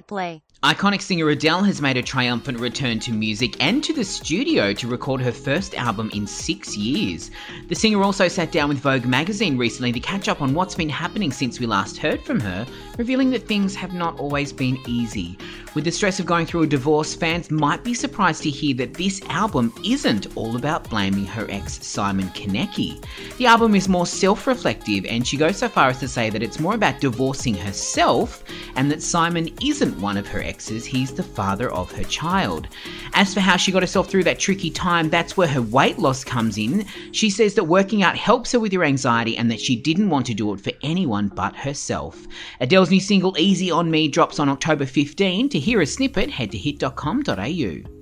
Play. Iconic singer Adele has made a triumphant return to music and to the studio to record her first album in six years. The singer also sat down with Vogue magazine recently to catch up on what's been happening since we last heard from her, revealing that things have not always been easy. With the stress of going through a divorce, fans might be surprised to hear that this album isn't all about blaming her ex Simon Konecki. The album is more self reflective, and she goes so far as to say that it's more about divorcing herself and that Simon isn't one of her exes, he's the father of her child. As for how she got herself through that tricky time, that's where her weight loss comes in. She says that working out helps her with her anxiety and that she didn't want to do it for anyone but herself. Adele's new single Easy on Me drops on October 15. To hear a snippet, head to hit.com.au.